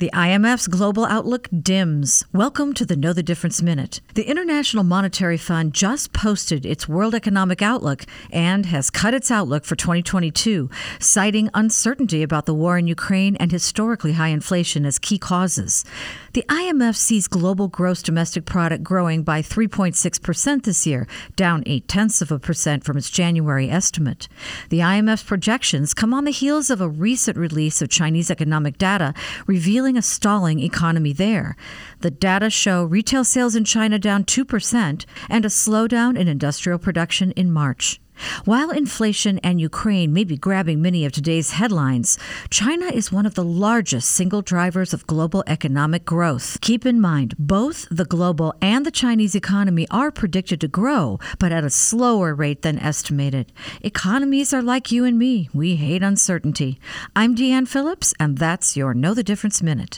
The IMF's global outlook dims. Welcome to the Know the Difference Minute. The International Monetary Fund just posted its World Economic Outlook and has cut its outlook for 2022, citing uncertainty about the war in Ukraine and historically high inflation as key causes. The IMF sees global gross domestic product growing by 3.6% this year, down 8 tenths of a percent from its January estimate. The IMF's projections come on the heels of a recent release of Chinese economic data revealing a stalling economy there. The data show retail sales in China down 2% and a slowdown in industrial production in March. While inflation and Ukraine may be grabbing many of today's headlines, China is one of the largest single drivers of global economic growth. Keep in mind, both the global and the Chinese economy are predicted to grow, but at a slower rate than estimated. Economies are like you and me, we hate uncertainty. I'm Deanne Phillips, and that's your Know the Difference Minute.